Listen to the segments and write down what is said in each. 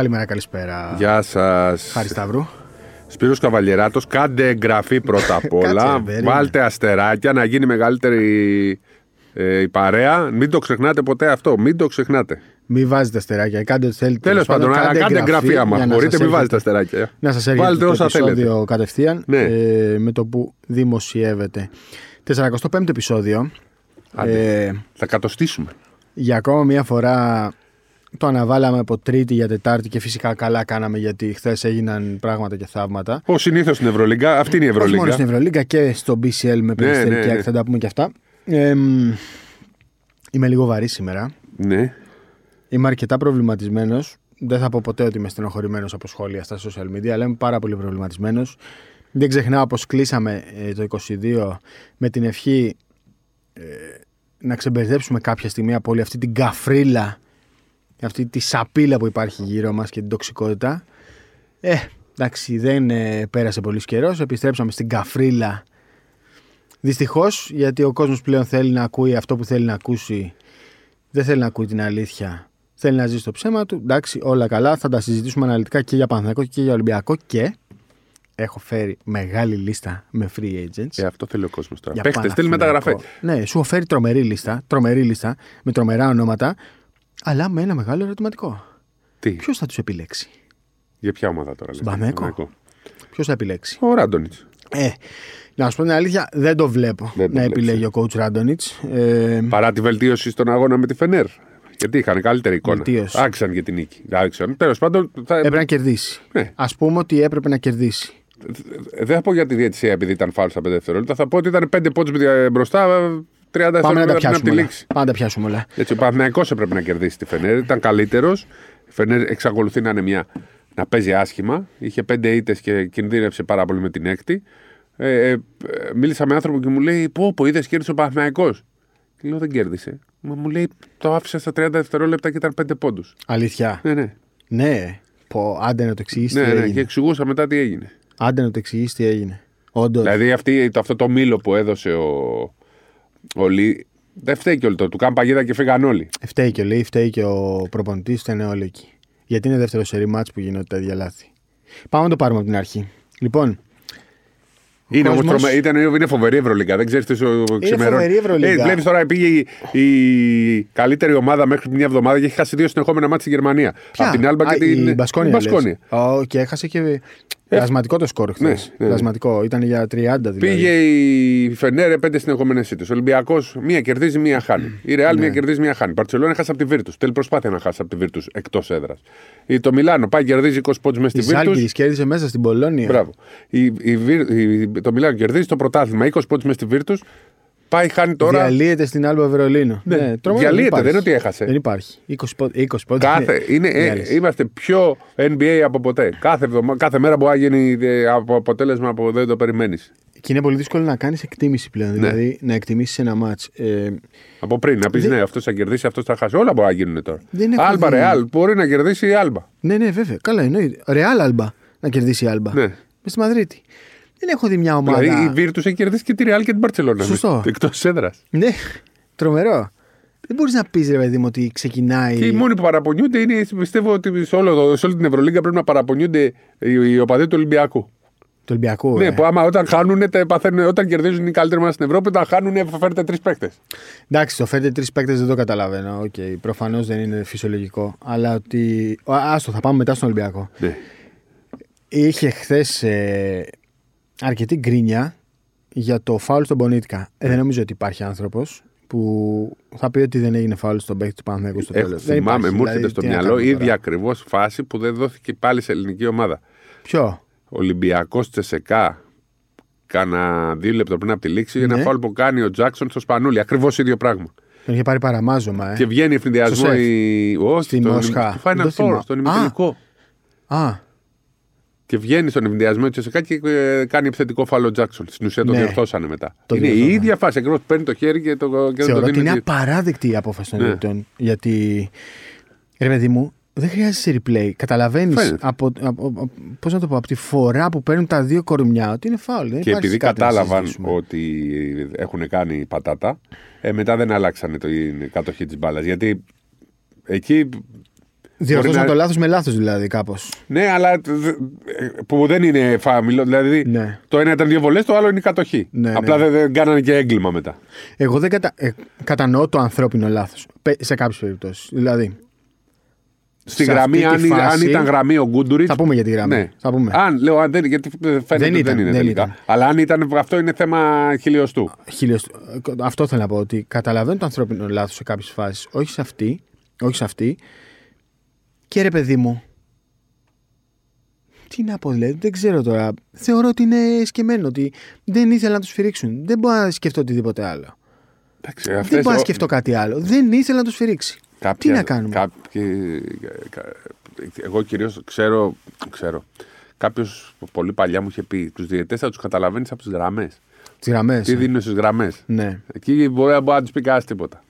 Καλημέρα, καλησπέρα. Γεια σας. Χάρη Σταύρου. Σπύρος Καβαλιεράτος, κάντε εγγραφή πρώτα απ' όλα. Κάτσε, περίμενε. Βάλτε αστεράκια να γίνει μεγαλύτερη ε, η παρέα. Μην το ξεχνάτε ποτέ αυτό. Μην το ξεχνάτε. Μην βάζετε αστεράκια. Κάντε ό,τι θέλετε. Τέλος πάντων, αλλά κάντε εγγραφή άμα για να μπορείτε. σας Μην έρχεται- βάζετε αστεράκια. Να σας έρχεται Βάλτε το όσα επεισόδιο θέλετε. κατευθείαν Ναι. ε, με το που δημοσιεύεται. 45ο επεισόδιο. Άντε. Ε, Θα κατοστήσουμε. για ακόμα μία φορά το αναβάλαμε από Τρίτη για Τετάρτη και φυσικά καλά κάναμε γιατί χθες έγιναν πράγματα και θαύματα. Ω συνήθως στην Ευρωλίγκα, αυτή είναι η Όχι μόνο Ευρωλίγκα. στην Ευρωλίγκα και στο BCL με περιστερικιά ναι, ναι. και θα τα πούμε και αυτά. Ε, μ, είμαι λίγο βαρύ σήμερα. Ναι. Είμαι αρκετά προβληματισμένος. Δεν θα πω ποτέ ότι είμαι στενοχωρημένος από σχόλια στα social media, αλλά είμαι πάρα πολύ προβληματισμένος. Δεν ξεχνάω πως κλείσαμε ε, το 22 με την ευχή ε, να ξεμπερδέψουμε κάποια στιγμή από όλη αυτή την καφρίλα, αυτή τη σαπίλα που υπάρχει γύρω μας και την τοξικότητα. Ε, εντάξει, δεν ε, πέρασε πολύ καιρός. Επιστρέψαμε στην καφρίλα. Δυστυχώς, γιατί ο κόσμος πλέον θέλει να ακούει αυτό που θέλει να ακούσει δεν θέλει να ακούει την αλήθεια. Θέλει να ζει το ψέμα του. Εντάξει, όλα καλά. Θα τα συζητήσουμε αναλυτικά και για Παναθηναϊκό και για Ολυμπιακό. Και έχω φέρει μεγάλη λίστα με free agents. Ε, αυτό θέλει ο κόσμος τώρα. για Παίχτες, θέλει Παναθηναϊκό. μεταγραφέ. Ναι, σου έχω φέρει τρομερή λίστα, τρομερή λίστα με τρομερά ονόματα, αλλά με ένα μεγάλο ερωτηματικό. Τι, Ποιος θα τους επιλέξει, για ποια ομάδα τώρα λες. Παναθηναϊκό. Ποιος θα επιλέξει; Ο Ράντονιτς. Ε, να σου πω την αλήθεια, δεν το βλέπω Δεν το να βλέπεις, επιλέγει ο coach Ράντονιτς. Ε, Παρά τη βελτίωση στον αγώνα με τη Φενέρ. Γιατί είχαν καλύτερη εικόνα. Βελτίωση. Άξαν και την νίκη. Άξαν. Τέλος πάντων, θα... έπρεπε να κερδίσει. Ναι. Α πούμε ότι έπρεπε να κερδίσει. δεν θα πω για τη διαιτησία επειδή ήταν φάουλ στα 5 δευτερόλεπτα. Θα πω ότι ήταν 5 πόντους μπροστά, 30 Πάμε να τα δευτερόλεπτα πριν από πιάσουμε τη όλα. λήξη. Πάμε να τα πιάσουμε όλα. Έτσι, ο Παναθυναϊκό έπρεπε να κερδίσει τη Φενέρ. Ήταν καλύτερος. Η Φενέρ εξακολουθεί να είναι μια. να παίζει άσχημα. Είχε 5 ήττες και κινδύνευσε πάρα πολύ με την έκτη. Ε, ε, ε, μίλησα με άνθρωπο και μου λέει: Πώ, πω, είδες κέρδισε ο Παναθυναϊκό. Και λέω: Δεν κέρδισε. Μα μου λέει: Το άφησε στα 30 δευτερόλεπτα και ήταν 5 πόντους. Αλήθεια. Ναι, ναι. Ναι. Πω, άντε να το εξηγήσεις ναι, τι ναι, έγινε. και εξηγούσα μετά τι έγινε. Άντε να το εξηγήσεις τι έγινε. Όντως. Δηλαδή αυτή, το, αυτό το μήλο που έδωσε ο, ο Λί, δεν φταίει και όλο το. Του κάνουν παγίδα και φύγαν όλοι. Φταίει και ο Λί, φταίει και ο προπονητής, φταίνε όλοι εκεί. Γιατί είναι δεύτερο σερή μάτς που γίνονται τα ίδια λάθη. Πάμε να το πάρουμε από την αρχή. Λοιπόν, Είναι, όμως κόσμος- τρομε- ήταν, είναι φοβερή Ευρωλίγκα. Δεν ξέρεις τι σου ξημερώνει. φοβερή Ευρωλίγκα. Ε, Βλέπεις τώρα πήγε η, η καλύτερη ομάδα μέχρι μια εβδομάδα και έχει χάσει δύο συνεχόμενα μάτια στη Γερμανία. ποια; Από την Άλμπα Α, και την η Μπασκόνια. την Μπασκόνια. λες. Ω, και έχασε και. Πλασματικό το σκορ χθες. ναι, ναι. Πλασματικό. Ήταν για 30 δηλαδή. Πήγε η Φενέρε πέντε συνεχόμενες ήττες. Ο Ολυμπιακός μία κερδίζει, μία χάνει. Η Ρεάλ Ναι. μία κερδίζει, μία χάνει. Η Παρσελόνα χάσει από τη Βίρτους. Τέλει προσπάθεια να χάσει από τη Βίρτους εκτός έδρας. Το Μιλάνο πάει κερδίζει 20 πόντους μέσα Η στη Βίρτους. Ζάλγκη κέρδισε μέσα στην Πολώνια. Μπράβο. Η, η, Βίρ- η- το Μιλάνο κερδίζει το πρωτάθλημα 20 πόντους μέσα στη Βίρτους. Πάει, χάνει τώρα. Διαλύεται στην Άλμπα Βερολίνο. Ναι, τρομερός, διαλύεται, υπάρχει. δεν είναι ότι έχασε. Δεν υπάρχει. 20 πόντ- 20 πόντους. Κάθε, είναι, ε, Διάλυση. είμαστε πιο NBA από ποτέ. Κάθε, εβδομα- κάθε μέρα μπορεί να γίνει ε, από αποτέλεσμα που δεν το περιμένεις. Και είναι πολύ δύσκολο να κάνεις εκτίμηση πλέον. Ναι. Δηλαδή να εκτιμήσεις ένα ματς. Ε, Από πριν να πεις Δεν- ναι, αυτός θα κερδίσει, αυτός θα χάσει. Όλα μπορεί να γίνουν τώρα. Δεν έχω Άλμπα δει. Ρεάλ μπορεί να κερδίσει η Άλμπα. ναι, ναι, βέβαια. Καλά, εννοείται. Ρεάλ Άλμπα να κερδίσει η Άλμπα. Ναι. Με στη Μαδρίτη. Δεν έχω δει μια ομάδα. Δηλαδή η Βίρτους έχει κερδίσει και τη Ρεάλ και την Μπαρτσελόνα. Σωστό. Εκτός έδρας. Ναι, τρομερό. Δεν μπορείς να πεις, ρε παιδί μου, ότι ξεκινάει. Και οι μόνοι που παραπονιούνται είναι, πιστεύω ότι σε, όλο, το- σε όλη την Ευρωλίγκα πρέπει να παραπονιούνται οι, οι οπαδοί του Ολυμπιακού. Του Ολυμπιακού. Ναι, ε. που άμα όταν χάνουν, τα παθαίνουν, όταν κερδίζουν η καλύτερη ομάδα στην Ευρώπη, όταν χάνουν, φέρετε τρεις παίκτες. Εντάξει, το φέρτε τρεις παίκτες δεν το καταλαβαίνω. OK, okay. προφανώς δεν είναι φυσιολογικό. Αλλά ότι. Α, Άστο, θα πάμε μετά στον Ολυμπιακό. Ναι. Είχε χθες ε, αρκετή γκρίνια για το φάουλ στον Πονίτικα. Ε, δεν νομίζω ότι υπάρχει άνθρωπος που θα πει ότι δεν έγινε φάουλ στον παίκτη του Παναθηναϊκού στο Έχω, τέλος. θυμάμαι, μου έρχεται στο μυαλό η ίδια ακριβώς φάση που δεν δόθηκε πάλι σε ελληνική ομάδα. Ποιο; Ολυμπιακός Τσεσεκά, κάνα δύο λεπτό πριν από τη λήξη, Ναι. ένα φάουλ που κάνει ο Τζάξον στο Σπανούλι. Ακριβώς ίδιο πράγμα. Τον είχε πάρει παραμάζωμα, ε. Και βγαίνει ευνηδιασμό Στο σεφ. η. Όχι, Στη στο, Μόσχα. στο Final Δεν το Four, θυμάμαι. στον Α. ημιτελικό. Α, Και βγαίνει στον ευνηδιασμό η Τσεσεκά και ε, κάνει επιθετικό φάουλ ο Τζάξον. Στην ουσία το Ναι. διορθώσανε μετά. Το είναι η διορθώσανε. ίδια φάση. Ακριβώς παίρνει το χέρι και το, και δεν το θεωρώ ότι δίνει. είναι απαράδεκτη η απόφαση των Ναι. διαιτητών. Γιατί, ρε παιδί μου, δεν χρειάζεται replay. Καταλαβαίνεις Φαίνεται. από, από, από, πώς να το πω, από τη φορά που παίρνουν τα δύο κορμιά ότι είναι φάουλ. Δεν Και υπάρχει επειδή κάτι να κατάλαβαν συζητήσουμε. ότι έχουν κάνει πατάτα, ε, μετά δεν αλλάξανε την κατοχή της μπάλας. Γιατί εκεί Διορθώσαν να- το λάθος με λάθος δηλαδή, κάπως. Ναι, αλλά τε- δε- που δεν είναι φάμιλο. Δηλαδή Ναι. το ένα ήταν δύο βολές, το άλλο είναι η κατοχή. Ναι, Απλά ναι. δεν, δεν κάνανε και έγκλημα μετά. Εγώ δεν κατα... ε, κατανοώ το ανθρώπινο λάθος. Σε κάποιες περιπτώσεις. Δηλαδή, Στη Σε γραμμή, αυτή αν, τη ήταν- φάση- αν ήταν γραμμή ο Γκούντουριτ. θα πούμε για τη γραμμή. Ναι. Θα πούμε. Αν, λέω, αν δεν, γιατί φαίνεται Δεν ότι ήταν, δεν είναι δεν τελικά. ήταν. Αλλά αν ήταν, αυτό είναι θέμα χιλιοστού. Χίλιος- Αυτό θέλω να πω. Ότι καταλαβαίνω το ανθρώπινο λάθος σε κάποιες φάσεις. Όχι σε αυτή. Όχι σε αυτή. Και ρε παιδί μου. Τι να πω, δηλαδή, δεν ξέρω τώρα. Θεωρώ ότι είναι σκεμμένο. Ότι δεν ήθελα να τους σφυρίξουν. Δεν μπορώ να σκεφτώ οτιδήποτε άλλο. Εντάξει, δεν αυτές μπορώ να ο- σκεφτώ κάτι άλλο. Δεν ήθελα να τους σφυρίξει. κάποια- Τι να κάνουμε; κάποιοι- κα- εγώ κυρίως ξέρω. ξέρω. Κάποιος πολύ παλιά μου είχε πει: Τους διαιτέ θα τους καταλαβαίνεις από τις γραμμές. Τις γραμμές. Τι δίνουν στις γραμμές. Ναι. Εκεί μπορεί, μπορεί να τους πει κανένας τίποτα.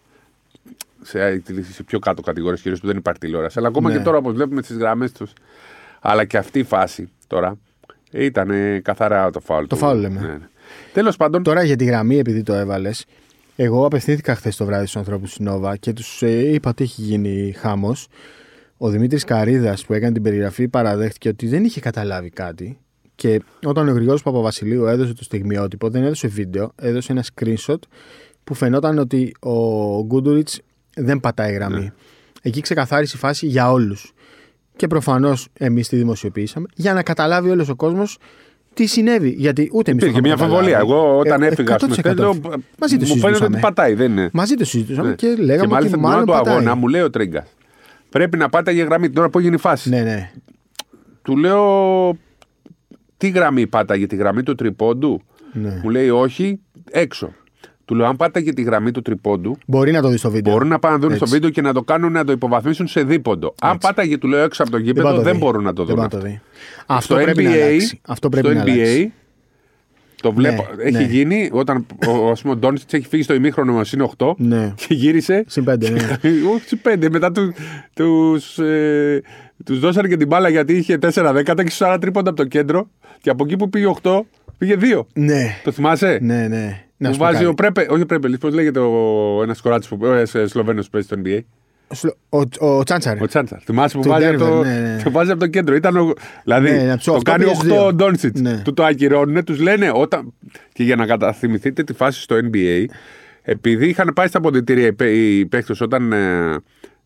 Σε, σε πιο κάτω κατηγορίες κυρίως που δεν υπάρχει τηλεόραση. Αλλά ακόμα Ναι. και τώρα όπως βλέπουμε τι γραμμές τους. Αλλά και αυτή η φάση τώρα ήταν καθαρά το φάουλ. Το φάουλ λέμε. Ναι, Τέλος πάντων. Τώρα για τη γραμμή, επειδή το έβαλες, εγώ απευθύνθηκα χθες το βράδυ στους ανθρώπους της Νόβα και τους είπα ότι έχει γίνει χάμος. Ο Δημήτρης Καρίδας που έκανε την περιγραφή παραδέχτηκε ότι δεν είχε καταλάβει κάτι. Και όταν ο Γρηγόρης Παπαβασιλείου έδωσε το στιγμιότυπο, δεν έδωσε βίντεο, έδωσε ένα screenshot που φαινόταν ότι ο Γκούντουριτς δεν πατάει γραμμή. Ναι. Εκεί ξεκαθάρισε η φάση για όλους. Και προφανώς εμείς τη δημοσιοποιήσαμε για να καταλάβει όλος ο κόσμος τι συνέβη. Γιατί ούτε εμείς Υπήρχε μια αμφιβολία. Εγώ όταν έφυγα στο χθε, λέω. Μαζί το Μου φαίνεται ότι συζητούσαμε. πατάει, δεν είναι. Μαζί το συζητούσαμε Ναι. και λέγαμε και μάλιστα ότι την ώρα μάλλον του πατάει. αγώνα μου λέει ο Τρίγκα. Πρέπει να πάταγε γραμμή. Τώρα που έγινε η φάση. Ναι, ναι. Του λέω. Τι γραμμή πάταγε, τη γραμμή του τριπώντου. ναι. Μου λέει όχι, έξω. Του λέω, αν πάταγε τη γραμμή του τριπώντου, Μπορεί να το δεις στο βίντεο. μπορούν να πάνε να δουν στο Έτσι. βίντεο και να το κάνουν να το υποβαθμίσουν σε δίποντο. Αν Έτσι. πάταγε, του λέω έξω από το πάει γήπεδο, το δεν δει. μπορούν να το Δεν δουν. πάει να το αυτό. δει. Αυτό στο πρέπει NBA, να αλλάξει. Αυτό πρέπει στο να NBA, αλλάξει. Το βλέπω. Ναι, έχει ναι. γίνει όταν ο, ας πούμε, ο Ντόνιτς έχει φύγει στο ημίχρονο μα είναι 8 Ναι. και γύρισε. Συν πέντε, ναι. Όχι συν 5. Μετά του, τους, ε, τους δώσανε και την μπάλα γιατί είχε 4-10 και 4 τρίποντα από το κέντρο και από εκεί που πήγε 8 πήγε 2. Ναι. Το θυμάσαι; Ναι, ναι. Να Που σου πω βάζει κάτι. ο Πρέπε, όχι ο Πρέπε, πώς λέγεται ο ένας κοράτη που ε, Σλοβαίνος που παίζει στο NBA. Σλο- Ο, ο Τσάντσαρ. Ο Τσάντσα. Θυμάσαι που Του βάζει Denver, από το, ναι, ναι. το βάζει από το κέντρο. Ήταν ο, δηλαδή Ναι, να τους το οκτώ κάνει πήγες 8 δύο. ο Ντόνσιτς. Ναι. Του το ακυρώνουν, τους λένε όταν. Και για να καταθυμηθείτε τη φάση στο NBA, επειδή είχαν πάει στα αποδητήρια οι, παί- οι παίχτε όταν ε,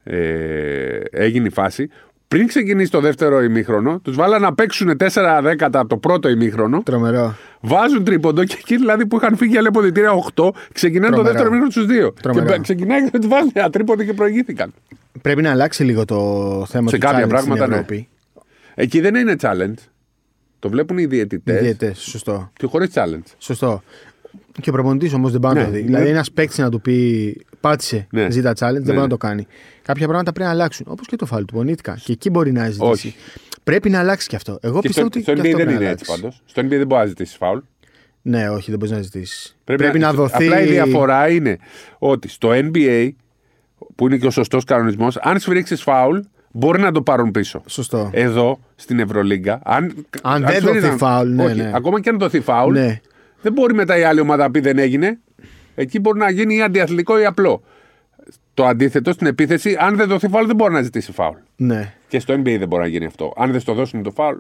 ε, έγινε η φάση, πριν ξεκινήσει το δεύτερο ημίχρονο, τους βάλανε να παίξουν 4 δέκατα από το πρώτο ημίχρονο. Τρομερό. Βάζουν τρίποντο και εκεί δηλαδή που είχαν φύγει άλλα αποδητήρια 8, ξεκινάνε το Τρομερό. δεύτερο μήχρονο στου δύο. Τρομερό. Και ξεκινάει και τους βάζουν ένα τρίποντο και προηγήθηκαν. Πρέπει να αλλάξει λίγο το θέμα Σε του κάποια challenge πράγματα, στην ναι. Ευρώπη. Εκεί δεν είναι challenge. Το βλέπουν οι Οι διαιτητές διαιτές, Σωστό. και χωρίς challenge. Σωστό. Και ο προπονητής όμως δεν πάει να Ναι, το δει. ναι. Δηλαδή, ένας παίκτης να του πει πάτησε, Ναι. ζήτα challenge, δεν Ναι. μπορεί να το κάνει. Κάποια πράγματα πρέπει να αλλάξουν. Όπως και το φάλ του πονήθηκα. Και εκεί μπορεί να ζητήσει. Όχι. Πρέπει να αλλάξει και αυτό. Εγώ Και πιστεύω στο, ότι. στο και NBA αυτό δεν πρέπει να είναι έτσι αλλάξει. πάντως. Στο NBA δεν μπορεί να ζητήσεις φάουλ. Ναι, όχι, δεν μπορείς να ζητήσεις. Πρέπει, να, δοθεί. Απλά η διαφορά είναι ότι στο NBA, που είναι και ο σωστός κανονισμός, αν σφυρίξει φάουλ, μπορεί να το πάρουν πίσω. Σωστό. Εδώ στην Ευρωλίγκα, αν, Αν δεν σφυρίξαν- δοθεί φάουλ, ναι, όχι, ναι. Ακόμα και αν δοθεί φάουλ, Ναι. Δεν μπορεί μετά η άλλη ομάδα να πει δεν έγινε. Εκεί μπορεί να γίνει ή αντιαθλητικό ή απλό. Το αντίθετο στην επίθεση, αν δεν δοθεί φάουλ, δεν μπορεί να ζητήσει φάουλ. ναι. Και στο NBA δεν μπορεί να γίνει αυτό. Αν δεν στο δώσουν το φάουλ.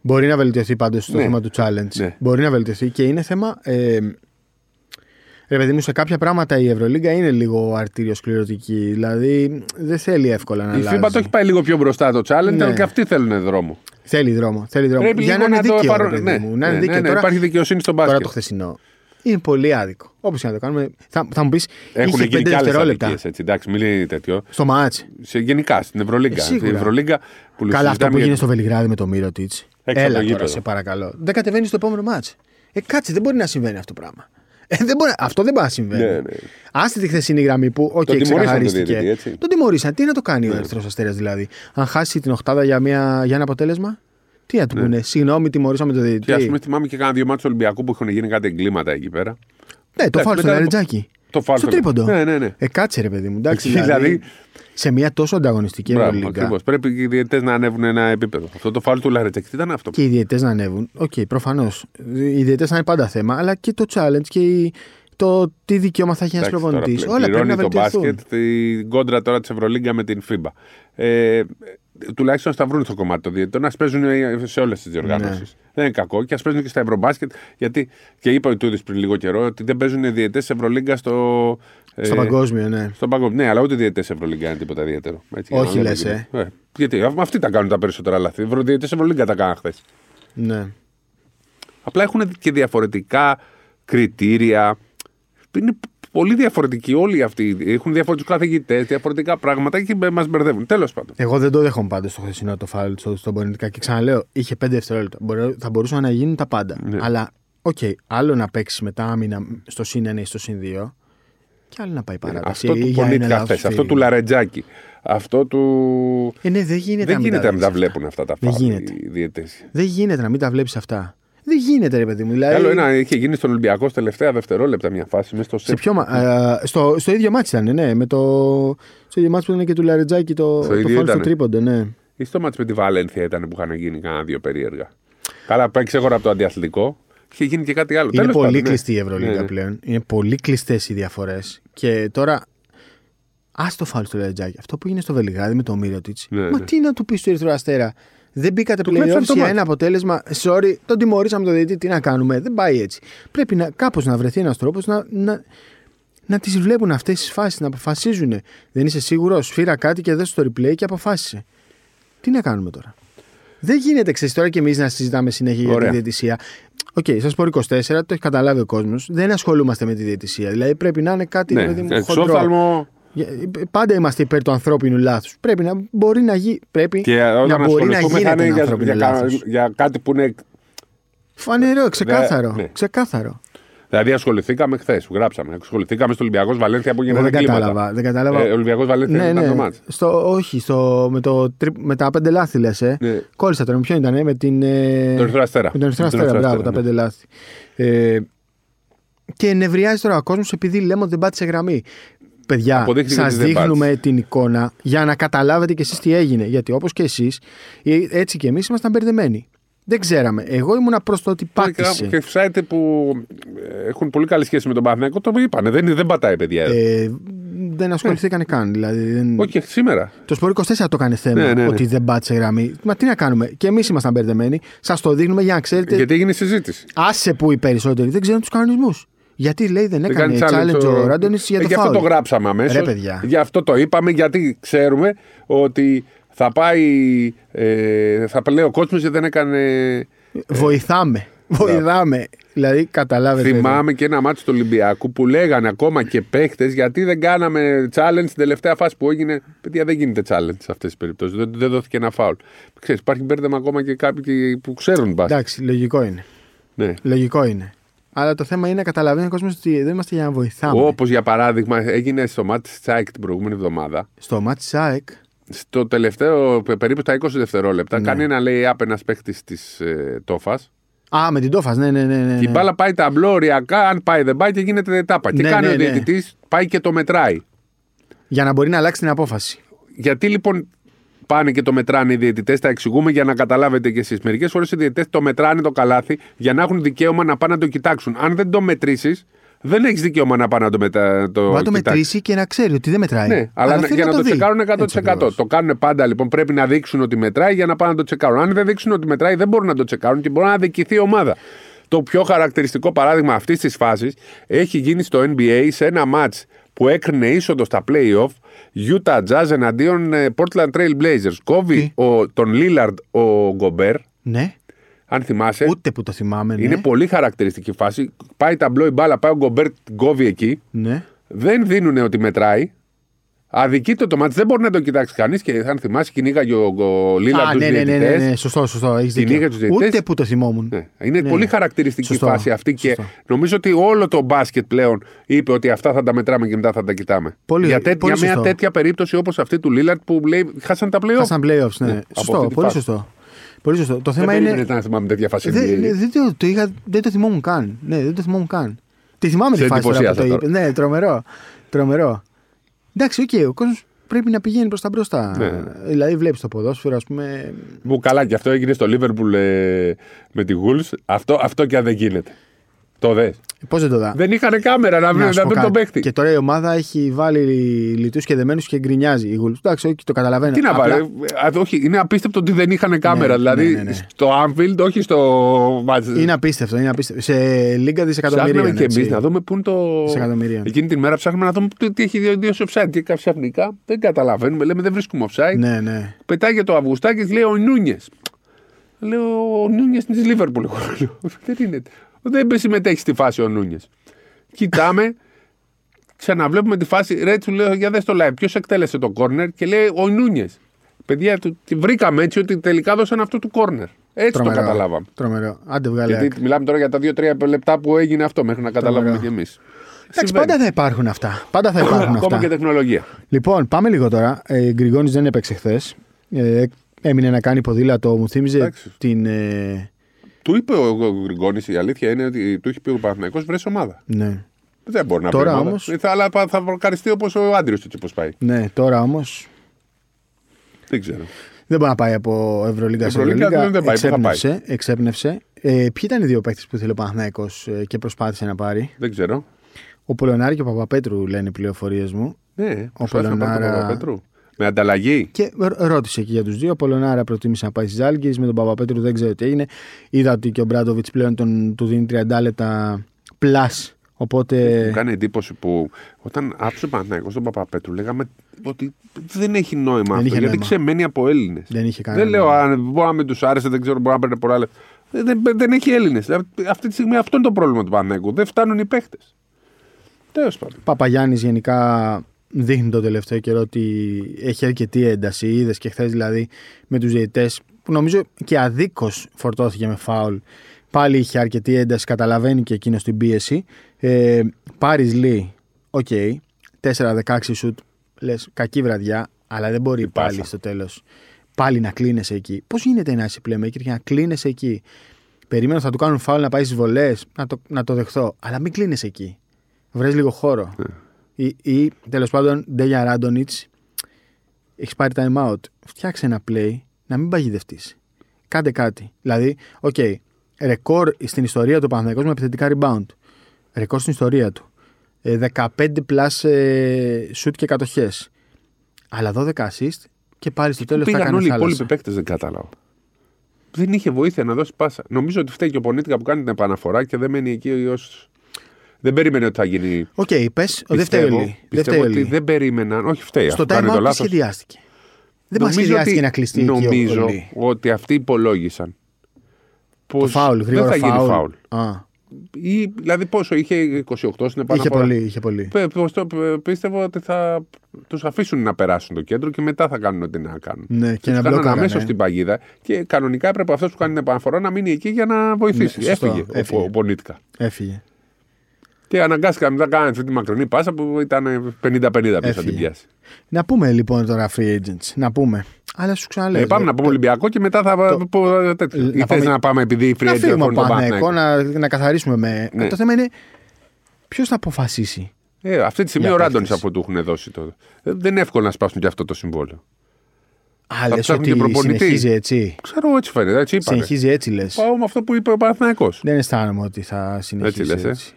Μπορεί να βελτιωθεί πάντως το Ναι. θέμα του challenge. Ναι. Μπορεί να βελτιωθεί και είναι θέμα. Ε, ρε παιδί μου, σε κάποια πράγματα η Ευρωλίγκα είναι λίγο αρτήριο σκληρωτική. Δηλαδή δεν θέλει εύκολα να Η αλλάζει. FIBA το έχει πάει λίγο πιο μπροστά το challenge, Ναι. αλλά και αυτοί θέλουν δρόμο. Θέλει δρόμο. Θέλει δρόμο. Πρέπει Για λίγο να είναι να το δίκαιο. ρε εφαρμο- παιδί ναι, μου, να είναι ναι, δίκαιο. ναι, ναι, Τώρα, υπάρχει δικαιοσύνη στο τώρα μπάσκετ. το χθεσινό είναι πολύ άδικο. Όπως και να το κάνουμε. Θα, θα μου πεις. Έχουν είχε γίνει πέντε και άλλες δευτερόλεπτα αδικίες έτσι. Εντάξει, μην είναι τέτοιο. στο μάτς. Σε, γενικά στην Ευρωλίγκα. Ε, σίγουρα. Στην Ευρωλίγκα που Καλά, αυτό συζητάμε που για- έγινε στο Βελιγράδι με το Μύρωτιτς. Έξω από το Έλα τώρα, γήπεδο. σε παρακαλώ. Δεν κατεβαίνεις στο επόμενο μάτς. Ε, κάτσε, δεν μπορεί να συμβαίνει αυτό το πράγμα. Ε, δεν μπορεί, αυτό δεν μπορεί να συμβαίνει. Ναι, ναι. Άστε τη χθεσινή γραμμή που, οκ, τιμωρήσαν τον ξεκαθαρίστηκε. διαιτητή, έτσι. Τον τιμωρήσαν. Τι να το κάνει ο Ερυθρός Αστέρας δηλαδή; Αν χάσει την οχτάδα για, μια, για ένα αποτέλεσμα, τι να του πούνε; Συγγνώμη, τιμωρήσαμε τον Ναι. Και διαιτητή. ας πούμε, θυμάμαι και κάνα δύο ματς του Ολυμπιακού που έχουν γίνει κάτι εγκλήματα εκεί πέρα. Ναι, το Εντάξει, φάουλ στον μετά- Λαρεντζάκη. Το φάουλ Στο στον- τρίποντο. Ναι, ναι, ναι. Ε, κάτσε ρε παιδί μου. Εντάξει, Εκεί, δηλαδή, δηλαδή, σε μια τόσο ανταγωνιστική Μπράβο, Ευρωλίγκα ακριβώς. Πρέπει και οι διαιτητές να ανέβουν ένα επίπεδο. Αυτό το φάουλ του Λαρεντζάκη τι ήταν αυτό; και οι διαιτητές να ανέβουν. Οκ, προφανώς. Οι διαιτέ θα είναι πάντα θέμα, αλλά και το challenge και η... το τι δικαίωμα θα έχει ένας Εντάξει, τώρα προπονητής. πλε- Όλα πρέπει να πληρώνει το βελτιωθούν. μπάσκετ την κόντρα τώρα της Ευρωλίγκα με την FIBA. Ε, τουλάχιστον θα βρουν το κομμάτι των διαιτητών. Α παίζουν σε όλες τις διοργανώσεις. Ναι. Δεν είναι κακό και ας παίζουν και στα Ευρωμπάσκετ. Γιατί και είπα ο Τούδη πριν λίγο καιρό ότι δεν παίζουν διαιτητές της Ευρωλίγκα στο. Στο ε, παγκόσμιο, ναι. Στον παγκόσμιο. Ναι, αλλά ούτε διαιτητές Ευρωλίγκα είναι τίποτα ιδιαίτερο. Έτσι, Όχι, για να λέμε λες, και- Ε, γιατί α- αυτοί τα κάνουν τα περισσότερα λάθη. Οι διαιτητές Ευρωλίγκα τα κάναν χθες. ναι. Απλά έχουν και διαφορετικά κριτήρια. Είναι πολύ διαφορετικοί όλοι αυτοί. Έχουν διαφορετικούς καθηγητές, διαφορετικά πράγματα και μας μπερδεύουν. Τέλος πάντων. Εγώ δεν το δέχομαι πάντως το χθεσινό το φάουλ στο, στον Πονίτκα. Και ξαναλέω, είχε 5 δευτερόλεπτα. Μπορεί, θα μπορούσαν να γίνουν τα πάντα. Ναι. Αλλά, οκ, άλλο να παίξει μετά άμυνα στο συν 1 ή στο συν 2, και άλλο να πάει παράταση. Αυτό ή του για ένα Πονίτκα λάθος χθες, αυτό φίλι. του Λαρεντζάκη, αυτό του. Ε, ναι, δεν γίνεται Δεν να μην γίνεται να μην τα βλέπεις αυτά. βλέπουν αυτά τα Δεν φάουλ γίνεται. οι διαιτές. Δεν γίνεται να μην τα βλέπεις αυτά. Δεν γίνεται, ρε παιδί μου. Δηλαδή, Άλλο ένα είχε γίνει στον Ολυμπιακός στα τελευταία δευτερόλεπτα μια φάση μέσα στο σε σεφ. ποιο, μα- α, στο, στο ίδιο μάτι ήταν, ναι. Με το, στο ίδιο μάτι που ήταν και του Λαρετζάκη το, Στο το ίδιο φάουλ στο ήτανε. τρίποντο, ναι. Ή στο μάτς με τη Βαλένθια ήταν που είχαν γίνει κανένα δύο περίεργα. Καλά, παίξει εγώ από το αντιαθλητικό. Είχε γίνει και κάτι άλλο. Είναι Τέλος πολύ πάντων, ναι. κλειστή η Ευρωλίγα Ναι, ναι. πλέον. Είναι πολύ κλειστές οι διαφορές. Και τώρα. Α το φάουλ στο Λαρεντζάκη. Αυτό που έγινε στο Βελιγράδι με τον Μήτροβιτς. Ναι, Μα ναι. τι να του πεις στο Ερυθρό Αστέρα. Δεν μπήκατε Του κλέψανε playoffs το για ματς. ένα αποτέλεσμα. Sorry, τον τιμωρήσαμε το διαιτητή. Τι να κάνουμε. Δεν πάει έτσι. Πρέπει να, κάπως να βρεθεί ένας τρόπος να, να, να τις βλέπουν αυτές τις φάσεις, να αποφασίζουν. Δεν είσαι σίγουρος. Σφύρα κάτι και δες το replay και αποφάσισε. Τι να κάνουμε τώρα. Δεν γίνεται, ξέρεις τώρα και εμείς να συζητάμε συνέχεια για Ωραία. τη διαιτησία. OK, okay, Sport 24, το έχει καταλάβει ο κόσμος. Δεν ασχολούμαστε με τη διαιτησία. Δηλαδή πρέπει να είναι κάτι Ναι, παιδί μου, χοντρό. Εξόφθαλμο. Για- Πάντα είμαστε υπέρ του ανθρώπινου λάθους. Πρέπει να μπορεί να, γι... πρέπει Και να όταν μπορεί να ασχοληθούμε θα γίνεται είναι ένα για, ανθρώπινο για, κα- λάθος. για κάτι που είναι. Φανερό, ξεκάθαρο. ναι. ξεκάθαρο. Δηλαδή ασχοληθήκαμε χθες, γράψαμε. Ασχοληθήκαμε στο Ολυμπιακός Βαλένθια που Εγώ έγινε δεν κλίματα. κατάλαβα. Δεν κατάλαβα. Ε, Ολυμπιακός Βαλένθια ναι, ήταν ναι. το μάτς. Στο, όχι, στο, με, το, τρι- με τα πέντε λάθη λες. Ε. Ναι. Κόλλησα τώρα. Με ποιον ήταν, με την. Ε... Το Ερυθρό Αστέρα. Με τον Ερυθρό Με τον Αστέρα, Ερυθρό μπράβο, τα Αστέρα, πέντε λάθη. Ε, και νευριάζει τώρα ο κόσμος επειδή λέμε ότι δεν πάτησε γραμμή. Παιδιά, Αποδείχθηκε σας ότι δεν δείχνουμε την εικόνα για να καταλάβετε κι εσείς τι έγινε. Γιατί όπως και εσείς, έτσι κι εμείς ήμασταν μπερδεμένοι. Δεν ξέραμε. Εγώ ήμουνα προς το ότι Και, πάτησε. και site που ε, έχουν πολύ καλή σχέση με τον Παναθηναϊκό το είπανε. Δεν, δεν πατάει, παιδιά. Ε, δεν ασχοληθήκαν καν. Δηλαδή, δεν... Όχι, σήμερα. Το Σπορ 24 το έκανε θέμα Ναι, ναι, ναι. ότι δεν πάτησε γραμμή. Μα τι να κάνουμε. Και εμείς ήμασταν μπερδεμένοι. Σας το δείχνουμε για να ξέρετε. Γιατί έγινε συζήτηση. Άσε που οι περισσότεροι δεν ξέρουν τους κανονισμούς. Γιατί λέει δεν Δεν έκανε κάνει challenge ο Ράντονης για Ε, το Γι' αυτό φάουλ. το γράψαμε αμέσως. Ρε, παιδιά. Γι' αυτό το είπαμε, γιατί ξέρουμε ότι θα πάει. Ε, θα λέει ο κόσμος γιατί δεν έκανε. Βοηθάμε. Βοηθάμε. Δηλαδή καταλάβετε. Θυμάμαι και ένα μάτσο του Ολυμπιακού που λέγανε ακόμα και παίχτες γιατί δεν κάναμε challenge στην τελευταία φάση που έγινε. Παιδιά, δεν γίνεται challenge σε αυτές τις περιπτώσεις. Δεν, δεν δόθηκε ένα φάουλ. Ξέρεις, υπάρχει μπέρδεμα ακόμα και κάποιοι που ξέρουν μπάσκετ. Εντάξει, λογικό είναι. Ναι. Λογικό είναι. Αλλά το θέμα είναι να καταλαβαίνει ο κόσμος ότι δεν είμαστε για να βοηθάμε. Όπως για παράδειγμα έγινε στο μάτι της Τσάικ την προηγούμενη εβδομάδα. Στο μάτι ΣΑΕΚ. Στο τελευταίο, πε- περίπου στα 20 δευτερόλεπτα, Ναι. κάνει ένα λέει up ένα παίχτης της ε, Τόφας. Α, με την Τόφας, ναι, ναι, ναι. ναι, Και η ναι. μπάλα πάει ταμπλό οριακά, αν πάει δεν πάει και γίνεται τάπα. Και Ναι, κάνει ναι, ο ναι. διαιτητής, πάει και το μετράει. Για να μπορεί να αλλάξει την απόφαση. Γιατί λοιπόν πάνε και το μετράνε οι διαιτητές, τα εξηγούμε για να καταλάβετε κι εσείς. Μερικές φορές οι διαιτητές το μετράνε το καλάθι για να έχουν δικαίωμα να πάνε να το κοιτάξουν. Αν δεν το μετρήσεις, δεν έχεις δικαίωμα να πάνε να το, μετα... το Μπορεί να το κοιτάξεις. μετρήσει και να ξέρει ότι δεν μετράει. Ναι, αλλά, θέλει για να το δει. τσεκάρουν Έτσι 100%. ακριβώς. Το κάνουν πάντα λοιπόν. Πρέπει να δείξουν ότι μετράει για να πάνε να το τσεκάρουν. Αν δεν δείξουν ότι μετράει, δεν μπορούν να το τσεκάρουν και μπορεί να αδικηθεί η ομάδα. Το πιο χαρακτηριστικό παράδειγμα αυτής της φάσης έχει γίνει στο NBA σε ένα match που έκρινε είσοδος στα playoff Utah Jazz εναντίον ε, Portland Trail Blazers. Κόβει ο, τον Lillard ο Γκομπέρ, Ναι, αν θυμάσαι. ούτε που το θυμάμαι. Ναι. Είναι πολύ χαρακτηριστική φάση. Πάει ταμπλό η μπάλα, πάει ο Γκομπέρ, την κόβει εκεί. ναι. Δεν δίνουν ότι μετράει. Αδικείται το μάτι, δεν μπορεί να το κοιτάξει κανείς και αν θυμάσαι, κυνήγαγε ο, ο Λίλα Α, του ναι, ναι, ναι, ναι, διαιτητές. ναι, σωστό, σωστό. Έχεις Την δίκιο. είχα τους διαιτητές. Ούτε που το θυμόμουν. Ναι. Είναι Ναι, πολύ ναι. χαρακτηριστική Σωστό, φάση αυτή και σωστό. νομίζω ότι όλο το μπάσκετ πλέον είπε ότι αυτά θα τα μετράμε και μετά θα τα κοιτάμε. Πολύ- για, τέ- πολύ για μια σωστό. τέτοια περίπτωση όπως αυτή του Λίλαρτ που λέει χάσαν τα playoff. Χάσαν playoffs, ναι. Ναι, από σωστό, αυτή τη πολύ φάση. σωστό. Πολύ σωστό. Το Δεν θέμα περίμενες είναι. να θυμάμαι τέτοια φάση. Δεν, NBA. ναι, δεν, το, το είχα, δεν το θυμόμουν καν. Ναι, δεν το θυμόμουν καν. Τη θυμάμαι Σε τη φάση τώρα που το εντυπωσίασα είπε. Ναι, τρομερό. τρομερό. Εντάξει, οκ, ο κόσμος πρέπει να πηγαίνει προς τα μπροστά. Ναι. Δηλαδή, βλέπεις το ποδόσφαιρο, ας πούμε. Που καλά και αυτό έγινε στο Λίβερπουλ ε, με τη Wolves. Αυτό, αυτό και αν δεν γίνεται. Το 'δες. Πώς δεν το 'δα. Δεν είχαν κάμερα να, Να να σου πω δουν τον κάτι. παίχτη. Και τώρα η ομάδα έχει βάλει λιτούς και δεμένους και γκρινιάζει. Η Wolves. Εντάξει, όχι, το καταλαβαίνω. Τι να Απλά- βάλει. Α, Όχι, είναι απίστευτο ότι δεν είχαν κάμερα. Ναι, δηλαδή ναι, ναι, ναι. στο Anfield, όχι στο μάτς. Είναι απίστευτο, είναι απίστευτο. Σε λίγα δισεκατομμυρίων. Ψάχναμε και έτσι. εμεί να δούμε πού είναι το. Δισεκατομμυρίων. Εκείνη την μέρα ψάχναμε να δούμε τι- τι έχει δύο, δύο σε offside. Και ξαφνικά δεν καταλαβαίνουμε. Λέμε δεν βρίσκουμε offside. Ναι, ναι. Πετάγει το Αυγουστάκης, λέει ο Νούνιες. Λέω ο Νούνιες της Λίβερπουλ. Εγώ λέω, Δεν είναι. Δεν συμμετέχει στη φάση ο Νούνιες. Κοιτάμε, ξαναβλέπουμε τη φάση. Ρε, του λέω για δες το live. Ποιος εκτέλεσε το κόρνερ και λέει ο Νούνιες. Παιδιά, του, τη βρήκαμε έτσι ότι τελικά δώσαν αυτό του κόρνερ. Έτσι το καταλάβαμε. Τρομερό. Άντε βγάλε. άκρη. Γιατί μιλάμε τώρα για τα 2-3 λεπτά που έγινε αυτό μέχρι να καταλάβουμε κι εμείς. Εντάξει, πάντα θα υπάρχουν αυτά. Πάντα θα υπάρχουν Ακόμα αυτά. και τεχνολογία. Λοιπόν, πάμε λίγο τώρα. Ε, Γκριγόνη δεν έπαιξε χθες. Ε, έμεινε να κάνει ποδήλατο. Μου θύμιζε Εντάξει. την. Ε, Του είπε ο Γκριγκόνη, η αλήθεια είναι ότι του έχει πει ο Παναθηναϊκός βρες ομάδα. ναι. Δεν μπορεί να Τώρα πει ομάδα. όμως- Θα, αλλά θα- θα προκαριστεί όπως ο Άντριος έτσι όπως πάει. ναι, τώρα όμω Δεν ξέρω. δεν μπορεί να πάει από Ευρωλίγκα σε Ευρωλίγκα Ευρωλίγκα. δεν πάει, πού θα πάει; Εξέπνευσε. εξέπνευσε. Ε, ποιοι ήταν οι δύο παίκτες που ήθελε ο Παναθηναϊκός ε, και προσπάθησε να πάρει; Δεν ξέρω. Ο Πολωνάρη και ο Παπαπέτρου λένε οι πληροφορίες μου. Ναι, Ο προσπάθησε να πάρει τον Πολωνάρα- Παπαπέτρου. Με ανταλλαγή. Και ρ- ρώτησε και για τους δύο. Ο Πολωνάρα προτίμησε να πάει στις Άλγες. Με τον Παπαπέτρου δεν ξέρω τι έγινε. Είδα ότι και ο Μπράντοβιτς πλέον τον, του δίνει 30 λεπτά plus. Οπότε. Μου κάνει εντύπωση που όταν άφησε ο Παναθηναϊκός τον Παπαπέτρου λέγαμε ότι δεν έχει νόημα αυτό. είχε Γιατί νόημα. ξεμένει από Έλληνες. Δεν είχε κανένα Δεν λέω νόημα. αν μπορεί να μην τους άρεσε, δεν ξέρω, μπορεί να παίρνει πολλά λεφτά. Δεν, δεν, δεν έχει Έλληνες. Αυτή τη στιγμή αυτό είναι το πρόβλημα του Παναθηναϊκού. Δεν φτάνουν οι παίχτε. Τέλος πάντων. Παπαγιάννης γενικά δείχνει το τελευταίο καιρό ότι έχει αρκετή ένταση. Είδες και χθες δηλαδή με τους διαιτητές που νομίζω και αδίκως φορτώθηκε με φάουλ. Πάλι είχε αρκετή ένταση, καταλαβαίνει και εκείνος την πίεση. Ε, Πάρει Λί, οκ. 4-16 σουτ, λες κακή βραδιά, αλλά δεν μπορεί πάσα. πάλι στο τέλος πάλι να κλείνεσαι εκεί. Πώς γίνεται να είσαι playmaker και να κλείνεσαι εκεί; Περίμενα ότι θα του κάνουν φάουλ να πάει στις βολές, να το, να το δεχθώ. Αλλά μην κλείνεσαι εκεί. Βρες λίγο χώρο. Ή, ή τέλος πάντων, Ντέγιαν Ράντονιτς, έχεις πάρει time out. Φτιάξε ένα play να μην παγιδευτείς. Κάντε κάτι. Δηλαδή, οκ, ρεκόρ στην ιστορία του Παναθηναϊκός με επιθετικά rebound. Ρεκόρ στην ιστορία του. Ε, 15 plus ε, shoot και κατοχές. Αλλά 12 assist και πάλι στο τέλος τα Πήγαν κάνει όλοι οι θάλασσα. υπόλοιποι παίκτες, δεν κατάλαβα. Δεν είχε βοήθεια να δώσει πάσα. Νομίζω ότι φταίει και ο Πονίτκα που κάνει την επαναφορά και δεν μένει εκεί ως. Δεν περίμενε ότι θα γίνει. Οκ, πες, δεν φταίει ο Πιστεύω, Λι. Δεν πιστεύω φταίει ο ότι Λι. δεν περίμεναν. Όχι, φταίει. Στο αυτό κάνει time το out τι λάθος. σχεδιάστηκε. Δεν μας Νομίζω σχεδιάστηκε ότι- να κλειστεί εκεί ο- Νομίζω ο Λί. ότι αυτοί υπολόγισαν. Το πως φάουλ, δεν γρήγορο θα γίνει φάουλ. φάουλ. Α, Ή, δηλαδή πόσο, είχε 28 στην επαναφορά; είχε πολύ, είχε πολύ. Πε- πως το- πε- πίστευα ότι θα τους αφήσουν να περάσουν το κέντρο και μετά θα κάνουν ό,τι να κάνουν. Ναι, και Τους να κάνανε μπλοκάρανε. αμέσως στην παγίδα και κανονικά έπρεπε αυτός που κάνει την επαναφορά να μείνει εκεί για να βοηθήσει. Ναι, σωστό, έφυγε, έφυγε. Ο, ο Πονίτικα. Έφυγε. Και αναγκάστηκαν μετά να κάνουν αυτή τη μακρινή πάσα που ήταν 50-50 ποιο θα Έφυγε. την πιάσει. Να πούμε λοιπόν τώρα free agents. Να πούμε. Αλλά σου ξαναλέω. Ε, πάμε να πούμε Ολυμπιακό και μετά θα το- πω τέτοιο. να Ή θες πάμε- να πάμε επειδή η free Να agent φύγουμε από αφορούν τον Παναθηναϊκό, Παναθηναϊκό. να, να καθαρίσουμε με. Ναι. Το θέμα είναι ποιος θα αποφασίσει. Ε, αυτή τη στιγμή Για ο Ράντονη παίκτες. από του έχουν δώσει το. Ε, Δεν είναι εύκολο να σπάσουν και αυτό το συμβόλαιο. Α, λες ψάχνουν και ότι προπονητή. συνεχίζει έτσι; Ξέρω έτσι φαίνεται. Έτσι είπανε. Συνεχίζει έτσι λες. Πάω με αυτό που είπε ο Παναθηναϊκός. Δεν αισθάνομαι ότι θα συνεχίσει έτσι. λες, ε.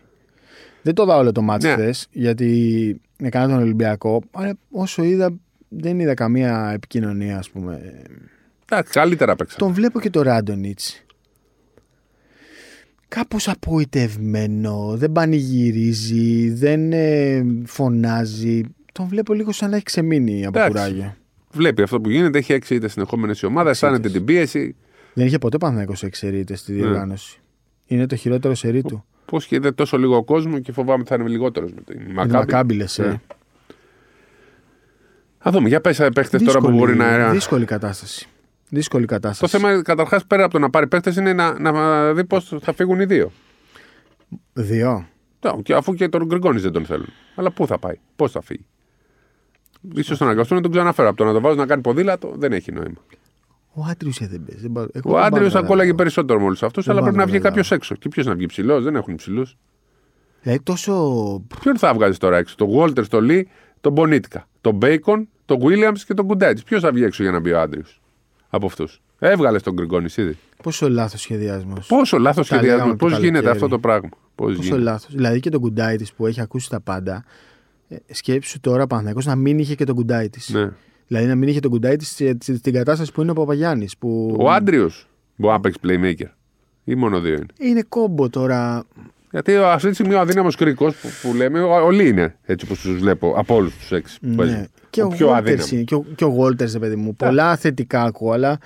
Δεν το δω όλο το μάτι Ναι. χθες, γιατί έκανα τον Ολυμπιακό. Αλλά όσο είδα, δεν είδα καμία επικοινωνία, ας πούμε. Εντάξει, καλύτερα παίξαν. Τον βλέπω και το Ράντονιτς. Κάπως απογοητευμένο, δεν πανηγυρίζει, δεν ε, φωνάζει. Τον βλέπω λίγο σαν να έχει ξεμείνει από Εντάξει. κουράγιο. Βλέπει αυτό που γίνεται, έχει έξι ήττες συνεχόμενες η ομάδα, αισθάνεται την πίεση. Δεν είχε ποτέ Παναθηναϊκός εξαιρείται στη διοργάνωση. Είναι το χειρότερο σερί του. Πώς και είδε τόσο λίγο κόσμος και φοβάμαι ότι θα είναι λιγότερος με την Με τη Μακάμπη. Μακάμπη λες, ε. Ναι. Α δούμε, για πες παίχτες τώρα που μπορεί να. δύσκολη κατάσταση. Δύσκολη Το κατάσταση. θέμα καταρχάς πέρα από το να πάρει παίχτες είναι να, να δει πώς θα φύγουν οι δύο. Δύο. Ναι, Και αφού και τον Γκριγκόνης δεν τον θέλουν. Αλλά πού θα πάει, πώς θα φύγει. σω να αναγκαστούν να τον ξαναφέρω. Από το να το βάζω να κάνει ποδήλατο δεν έχει νόημα. Ο Άντριους δεν παίζει. δεν πάω- εγώ Ο δεν πάω Άντριο να θα καταλάβω. κόλλαγε περισσότερο με όλους αυτούς, αλλά πάω πρέπει να να βγει καταλάβω. κάποιος έξω. Και ποιος να βγει ψηλός, δεν έχουν ψηλούς. Δηλαδή τόσο. Ποιον θα βγάζει τώρα έξω, τον Walter, τον Λι, τον Πονίτκα, τον Μπέικον, τον Williams και τον Γκουντάιτις. Ποιος θα βγει έξω για να μπει ο Άντριο από αυτούς; Έβγαλε τον Γκριγκόνης ήδη. Πόσο λάθος σχεδιασμός. Πόσο λάθος Τα λέγαμε σχεδιασμός, το πώς γίνεται καλοκαίρι. αυτό το πράγμα; Πώς Πόσο γίνεται; λάθος. Δηλαδή και τον Γκουντάιτις που έχει ακούσει τα πάντα. ε, Σκέψου τώρα Παναθηναϊκό να μην είχε και τον Γκουντάιτις. Ναι. Δηλαδή να μην είχε τον Γκουντάιτις στην κατάσταση που είναι ο Παπαγιάννης. Που Ο Άντριους μπορεί να παίξει playmaker. Ή μόνο δύο είναι. είναι κόμπο τώρα. Γιατί ο- αυτή τη στιγμή ο αδύναμος κρίκος που, που λέμε, ο- όλοι είναι έτσι όπως τους βλέπω από όλους τους έξι που παίζουν. Ναι. Και ο, πιο Walters αδύναμος. είναι. Και ο, και ο Walters, ρε παιδί μου. Πολλά θετικά ακούω, αλλά.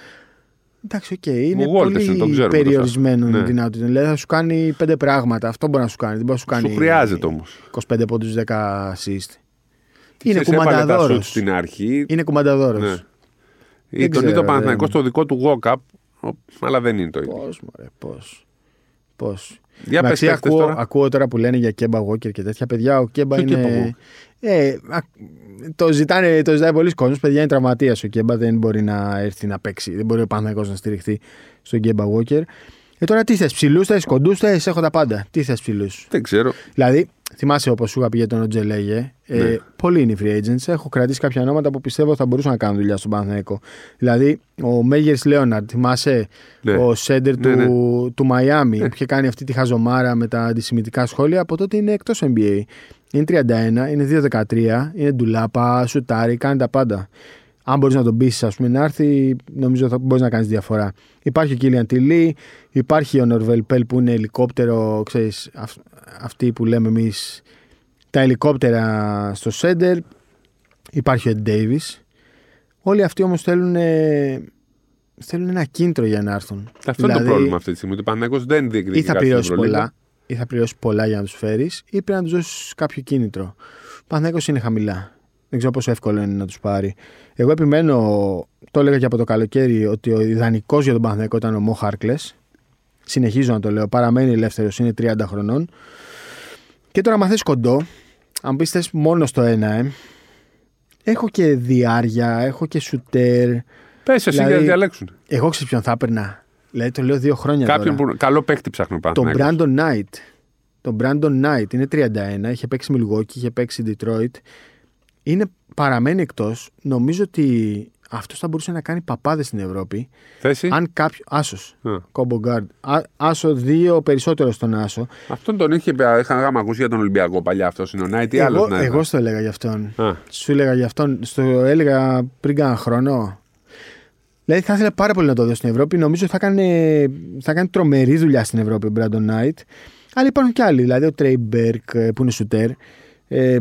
Εντάξει, οκ, είναι Ο Walters πολύ είναι, τον ξέρουμε περιορισμένο τόσο. η Ναι. δυνατότητα. Δηλαδή θα σου κάνει πέντε πράγματα. Αυτό μπορεί να σου κάνει. Δεν μπορεί να σου κάνει. Σου χρειάζεται όμως. 25 πόντους 10 assist. Είναι τα κουμανταδόρος. σουτ στην αρχή. Είναι κουμανταδόρος. Ναι. Ή Δεν τον ξέρω, είδε ο ρε. Παναθηναϊκός στο δικό του walk-up, ο- αλλά δεν είναι το ίδιο. Πώς, μωρέ, πώς. Πώς. Για πες παίκτες ακούω, τώρα. ακούω τώρα που λένε για Κέμπα Walker και τέτοια παιδιά. Ο Κέμπα Ποιο είναι. Kemba Walker? Ε, α, το, ζητάνε, το ζητάει πολλοί κόσμος. Παιδιά είναι τραυματίας. Ο Κέμπα δεν μπορεί να έρθει να παίξει. Δεν μπορεί ο Παναθηναϊκός να στηριχθεί στον Κέμπα Walker. Ε, τώρα τι θες, ψηλούς θες, κοντούς θες, έχω τα πάντα. Τι θες ψηλούς; Δεν ξέρω. Δηλαδή, θυμάσαι όπως σου είχα πει για τον Οτζελέγε. Ε, Ναι. Πολλοί είναι οι free agents. Έχω κρατήσει κάποια ονόματα που πιστεύω θα μπορούσαν να κάνουν δουλειά στον Παναθηναϊκό. Δηλαδή, ο Μέγερς Λέοναρντ, θυμάσαι Ναι. ο σέντερ Ναι, του, του Μαϊάμι που είχε κάνει αυτή τη χαζομάρα με τα αντισημιτικά σχόλια. Από τότε είναι εκτός NBA. Είναι 31, είναι 2-13, είναι ντουλάπα, σουτάρει, κάνει τα πάντα. Αν μπορείς να τον πείσει, ας πούμε, να έρθει, νομίζω θα μπορείς να κάνεις διαφορά. Υπάρχει ο Κίλιαν Τιλί, υπάρχει ο Νορβέλ Πέλ που είναι ελικόπτερο, ξέρεις, αυ- αυτοί που λέμε εμείς τα ελικόπτερα στο σέντερ. Υπάρχει ο Ed Davis. Όλοι αυτοί όμως θέλουν, ε, θέλουν ένα κίνητρο για να έρθουν. Αυτό είναι το πρόβλημα αυτή τη στιγμή. Ότι ο Παναθηναϊκός δεν διεκδικεί Ή θα κάτι στην πληρώσει Ευρωλίγα. πολλά, ή θα πληρώσει πολλά για να τους φέρεις, ή πρέπει να τους δώσεις κάποιο κίνητρο. Ο Παναθηναϊκός είναι χαμηλά. Δεν ξέρω πόσο εύκολο είναι να τους πάρει. Εγώ επιμένω, το έλεγα και από το καλοκαίρι, ότι ο ιδανικός για τον Παναθηναϊκό ήταν ο Μο Χάρκλες. Συνεχίζω να το λέω. Παραμένει ελεύθερος, είναι 30 χρονών. Και τώρα, αν θες κοντό, αν πεις θες μόνο στο ένα, ε, έχω και διάρκεια, έχω και σουτέρ. Πες εσύ Δηλαδή, για να διαλέξουν. Εγώ ξέρω ποιον θα έπαιρνα. Δηλαδή το λέω δύο χρόνια Κάποιον τώρα. που. Καλό παίκτη ψάχνει ο Τον Παναθηναϊκός. Brandon Knight. Τον Brandon Knight είναι 31, είχε παίξει Milwaukee, είχε παίξει Detroit. Είναι, παραμένει εκτός. Νομίζω ότι αυτός θα μπορούσε να κάνει παπάδες στην Ευρώπη. Θέση; Αν κάποιο. Άσος. Α. Κόμπο Guard. Α- Άσο δύο, περισσότερο στον Άσο. Αυτόν τον είχε, είχα γάμα ακούσει για τον Ολυμπιακό παλιά. Αυτός είναι ο Νάιτ ή άλλος. εγώ, εγώ στο έλεγα για αυτόν. Α, Σου έλεγα για αυτόν. Στο έλεγα πριν κάνα χρόνο. Δηλαδή θα ήθελα πάρα πολύ να το δω στην Ευρώπη. Νομίζω θα κάνει, θα κάνει τρομερή δουλειά στην Ευρώπη ο Brandon Knight. Αλλά υπάρχουν και άλλοι. Δηλαδή ο Τρέι Μπέρκ ε, που είναι σουτέρ. Ε,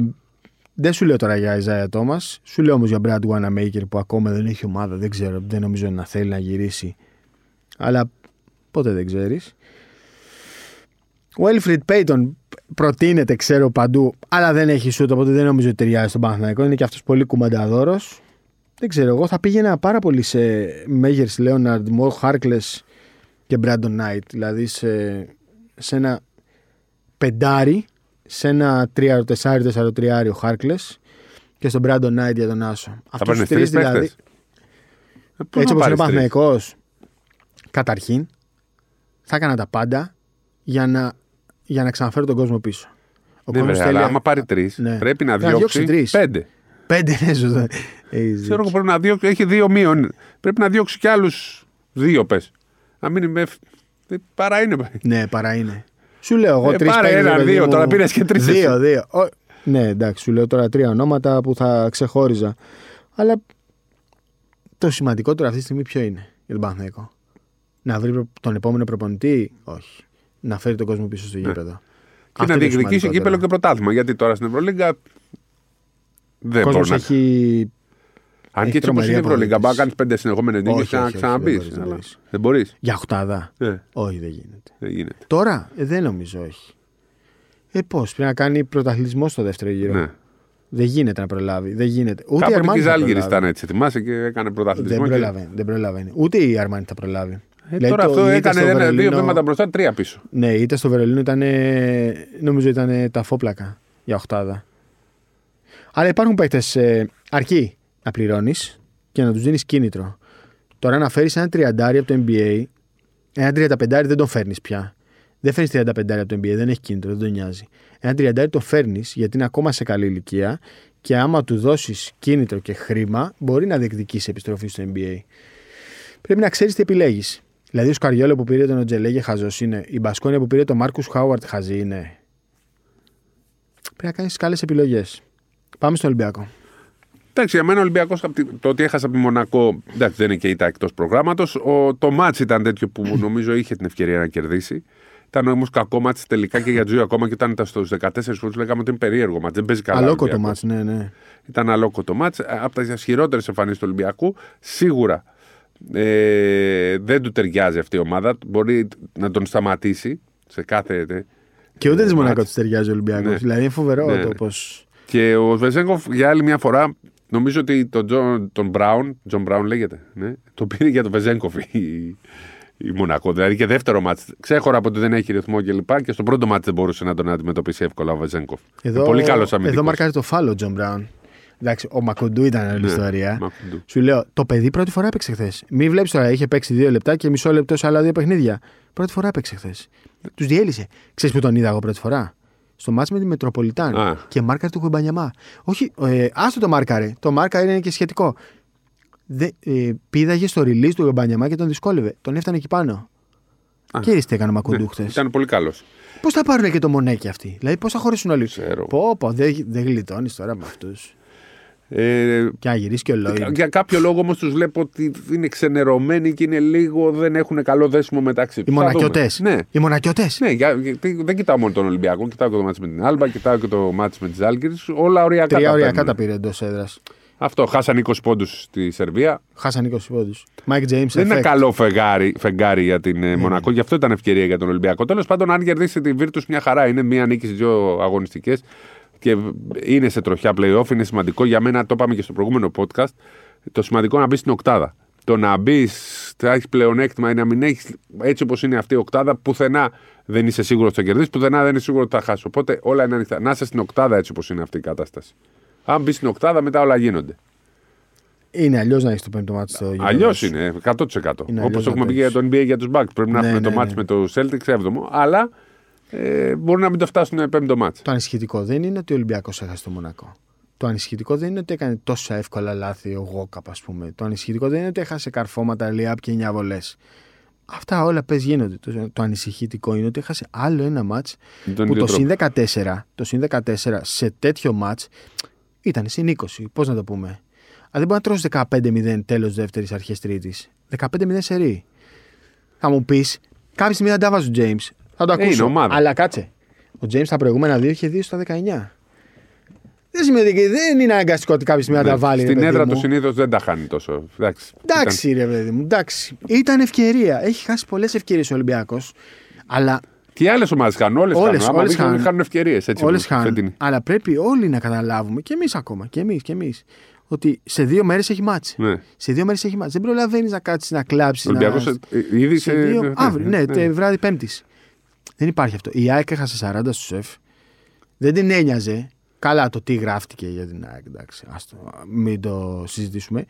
δεν σου λέω τώρα για Ιζάια Τόμα. Σου λέω όμως για Brad Wanamaker που ακόμα δεν έχει ομάδα. Δεν ξέρω. Δεν νομίζω να θέλει να γυρίσει. Αλλά ποτέ δεν ξέρεις. Ο Έλφριντ Πέιτον προτείνεται, ξέρω παντού, αλλά δεν έχει σούτ, οπότε δεν νομίζω ότι ταιριάζει στον Παναθηναϊκό. Είναι και αυτός πολύ κουμανταδόρος. Δεν ξέρω, εγώ θα πήγαινα πάρα πολύ σε Μέγερς Λέοναρντ, Μο Χάρκλες και Μπράντον Νάιτ. Δηλαδή σε, σε ένα πεντάρι, σε ένα τριάρο, τεσσάρι, τεσσάρο τριάρι ο Χάρκλε και στον Μπράντον Νάιτ για τον Άσο. θα Αυτούς παίρνει τους τρεις τρεις παίκτες. έτσι όπως είναι ο Παναθηναϊκός, καταρχήν θα έκανα τα πάντα για να, για να ξαναφέρω τον κόσμο πίσω. Ο Ναι, κόσμος βέβαια, θέλει- αλλά άμα πάρει τρεις, Ναι. πρέπει να Να διώξει διώξει τρεις. πέντε. Πέντε είναι σωστά. Έχεις Ξέρω εγώ δίκιο. πρέπει να διώξει. Έχει δύο μείον. Πρέπει να διώξει κι άλλους δύο, πες. Να μην είμαι. ε, Παρά είναι. Ναι, παρά είναι. Σου λέω εγώ Ε, τρεις πάρε ένα, δύο, τώρα πήρες και τρεις Δύο, εσύ. δύο. Ο- Ναι, εντάξει, σου λέω τώρα τρία ονόματα που θα ξεχώριζα. Αλλά το σημαντικότερο αυτή τη στιγμή ποιο είναι για τον Παναθηναϊκό; Να βρει προ- τον επόμενο προπονητή, όχι. Να φέρει τον κόσμο πίσω στο γήπεδο. Και Αυτό να είναι το διεκδικήσει σημαντικότερο. κύπελο και πρωτάθλημα. Γιατί τώρα στην Ευρωλίγκα. Δεν Ο μπορεί κόσμος να. έχει Αν έχει και έτσι όπως τρομερή είναι η Ευρωλίγκα, μπορεί να αποδότηση. κάνεις πέντε συνεχόμενες νίκε Όχι, και να όχι, όχι, ξαναμπείς. δεν μπορείς, δεν μπορείς. Δεν μπορείς. για οχτάδα. Ναι, Όχι, δεν γίνεται. δεν γίνεται. Τώρα ε, δεν νομίζω, όχι. Ε, πώς, πρέπει να κάνει πρωταθλητισμό στο δεύτερο γύρο. Ναι. Δεν γίνεται να προλάβει. Δεν γίνεται. Ούτε η Κάποτε και Αρμάνι η θα Ζάλγκη προλάβει. ήταν έτσι. Θυμάσαι και έκανε Δεν πρωταθλητισμό. και- προλαβαίνει, δεν προλαβαίνει. Ούτε η Αρμάνι θα προλάβει. Ε, Δηλαδή, τώρα το- αυτό είτε έκανε στο ένα, δύο Βερολίνο- βήματα μπροστά, τρία πίσω. Ναι, είτε στο Βερολίνο ήταν. Νομίζω ήταν τα φόπλακα για οχτάδα. Αλλά υπάρχουν παίκτες αρκεί να πληρώνεις και να τους δίνεις κίνητρο. Τώρα να φέρεις ένα τριαντάρι από το NBA, ένα 35 δεν τον φέρνεις πια. Δεν φέρνεις 35 από το NBA, δεν έχει κίνητρο, δεν τον νοιάζει. Ένα τριαντάρι το φέρνεις γιατί είναι ακόμα σε καλή ηλικία και άμα του δώσεις κίνητρο και χρήμα, μπορεί να διεκδικήσει επιστροφή στο NBA. Πρέπει να ξέρεις τι επιλέγεις. Δηλαδή ο Σκαριόλο που πήρε τον Οτζελέγε χαζό είναι. Η Μπασκόνια που πήρε τον Μάρκους Χάουαρτ χαζή είναι. Πρέπει να κάνεις καλές επιλογές. Πάμε στον Ολυμπιακό. Εντάξει, για μένα ο Ολυμπιακός το ότι έχασε από τη Μονακό εντάξει, δεν είναι και ήττα εκτός προγράμματος. Το μάτς ήταν τέτοιο που νομίζω είχε την ευκαιρία να κερδίσει. Ήταν όμως κακό μάτς τελικά και για Τζούι ακόμα και όταν ήταν στους 14 φωτού λέγαμε ότι είναι περίεργο μάτς. Δεν παίζει καλά. Αλόκοτο μάτς, ναι, ναι. Ήταν αλόκοτο μάτς. Από τα ισχυρότερε εμφανίσεις του Ολυμπιακού. Σίγουρα ε, δεν του ταιριάζει αυτή η ομάδα. Μπορεί να τον σταματήσει σε κάθε. Και ούτε η Μονακό τους ταιριάζει ο Ολυμπιακός. Ναι. Δηλαδή είναι φοβερό ναι. το πώς. Και ο Βεζένκοφ για άλλη μια φορά Νομίζω ότι τον, Τζον, τον Μπράουν, Τζον Μπράουν λέγεται, ναι, το πήρε για τον Βεζένκοφ η, η Μονακό. Δηλαδή και δεύτερο ματς. Ξέχωρα από ότι δεν έχει ρυθμό κλπ. Και, και στο πρώτο ματς δεν μπορούσε να τον αντιμετωπίσει εύκολα ο Βεζένκοφ. Εδώ, πολύ καλός αμυντικός. Εδώ μαρκάρει το Φολ ο ο Τζον Μπράουν. Εντάξει, ο Μακουντού ήταν άλλη ναι, ιστορία. Μακουντού. Σου λέω, το παιδί πρώτη φορά έπαιξε χθες. Μην βλέπεις τώρα, είχε παίξει δύο λεπτά και μισό λεπτό σε άλλα δύο παιχνίδια. Πρώτη φορά έπαιξε χθες. Τους διέλυσε. Ξέρεις που τον είδα εγώ πρώτη φορά; Στο μάτς με τη Μετροπολιτάν Α. και μάρκαρε του Χουμπανιαμά. Όχι, ε, άστο το μάρκαρε. Το μάρκαρε είναι και σχετικό. Δε, ε, πήδαγε στο release του Χουμπανιαμά και τον δυσκόλευε. Τον έφτανε εκεί πάνω. Α. Και τι έκανε ο Μακουντού ναι, Ήταν πολύ καλός. Πώς θα πάρουν και το μονέκι αυτοί, Δηλαδή πώς θα χωρίσουν όλοι; Πω, πω, δεν δε γλιτώνεις τώρα με αυτούς. Ε, και να γυρίσει και ο λόγο. Για κάποιο λόγο όμως τους βλέπω ότι είναι ξενερωμένοι και είναι λίγο, δεν έχουν καλό δέσιμο μεταξύ τους. Οι μονακιωτέ. Ναι. Οι μονακιωτέ. Ναι, για, δεν κοιτάω μόνο τον Ολυμπιακό, κοιτάω και το μάτι με την Άλμπα, κοιτάω και το μάτι με τη Άλγκη. Όλα οριακά. Τρία οριακά τα πήρε εντός έδρας. Αυτό, χάσαν 20 πόντους στη Σερβία. Χάσαν 20 πόντους. Mike James. Δεν είναι καλό φεγγάρι, φεγγάρι για την mm. Μονακό, γι' αυτό ήταν ευκαιρία για τον Ολυμπιακό. Τέλος πάντων, αν κερδίσει τη Βίρτους, μια χαρά. Είναι μία νίκη στις δύο αγωνιστικές και είναι σε τροχιά playoff. Είναι σημαντικό για μένα, το είπαμε και στο προηγούμενο podcast, το σημαντικό να μπεις στην οκτάδα. Το να μπεις, θα έχεις πλεονέκτημα ή να μην έχεις έτσι όπως είναι αυτή η οκτάδα, πουθενά δεν είσαι σίγουρος ότι θα κερδίσεις, πουθενά δεν είσαι σίγουρος ότι θα χάσεις. Οπότε όλα είναι ανοιχτά. Να είσαι στην οκτάδα έτσι όπως είναι αυτή η κατάσταση. Αν μπεις στην οκτάδα, μετά όλα γίνονται. Είναι αλλιώς να έχεις το πέμπτο μάτι στο Αλλιώς είναι, 100%. Όπως έχουμε πει για το NBA για τους Bucks. Πρέπει να ναι, έχουμε ναι, το ναι. μάτι με το Celtics 7ο. Αλλά ε, μπορεί να μην το φτάσουν πέμπτο μάτς. Το ανησυχητικό δεν είναι ότι ο Ολυμπιακός έχασε το Μονακό. Το ανησυχητικό δεν είναι ότι έκανε τόσα εύκολα λάθη ο Γόκαπ, ας πούμε. Το ανησυχητικό δεν είναι ότι έχασε καρφώματα, λιάπ και 9 βολές. Αυτά όλα πες γίνονται. Το, το ανησυχητικό είναι ότι έχασε άλλο ένα μάτς που το συν, 14, το συν 14 σε τέτοιο μάτς ήταν συν 20. Πώς να το πούμε. Αν δεν μπορεί να τρώσει 15-0 τέλος δεύτερης αρχές τρίτης. 15-0 σε ρί. Θα μου πεις, κάποια στιγμή δεν τα βάζει ο James. Θα το ε, ακούσω. Είναι Αλλά κάτσε. Ο Τζέιμς τα προηγούμενα δύο είχε δύο στα 19. Δεν σημαίνει ότι δεν είναι αναγκαστικό ότι κάποια στιγμή να τα ναι, βάλει. Στην έδρα του συνήθως δεν τα χάνει τόσο. Εντάξει, εντάξει ήταν... ρε παιδί μου. Εντάξει. Ήταν ευκαιρία. Έχει χάσει πολλές ευκαιρίες ο Ολυμπιακός. Αλλά. Και οι άλλες ομάδες χάνουν. Όλες χάνουν. Όλες χάνουν. χάνουν ευκαιρίες. Όλες χάνουν. Αλλά πρέπει όλοι να καταλάβουμε και εμείς ακόμα. Και εμείς και εμείς. Ότι σε δύο μέρες έχει μάτσει. Ναι. Σε δύο μέρες έχει μάτσει. Δεν προλαβαίνεις να κάτσεις να κλάψεις. Ολυμπιακός να... ήδη σε. Δύο... Ναι, Αύριο, ναι, ναι, ναι. βράδυ Πέμπτης. Δεν υπάρχει αυτό. Η ΑΕΚ έχασε 40 στους σεφ. Δεν την ένοιαζε. Καλά το τι γράφτηκε για την ΑΕΚ. Εντάξει, άστο, μην το συζητήσουμε.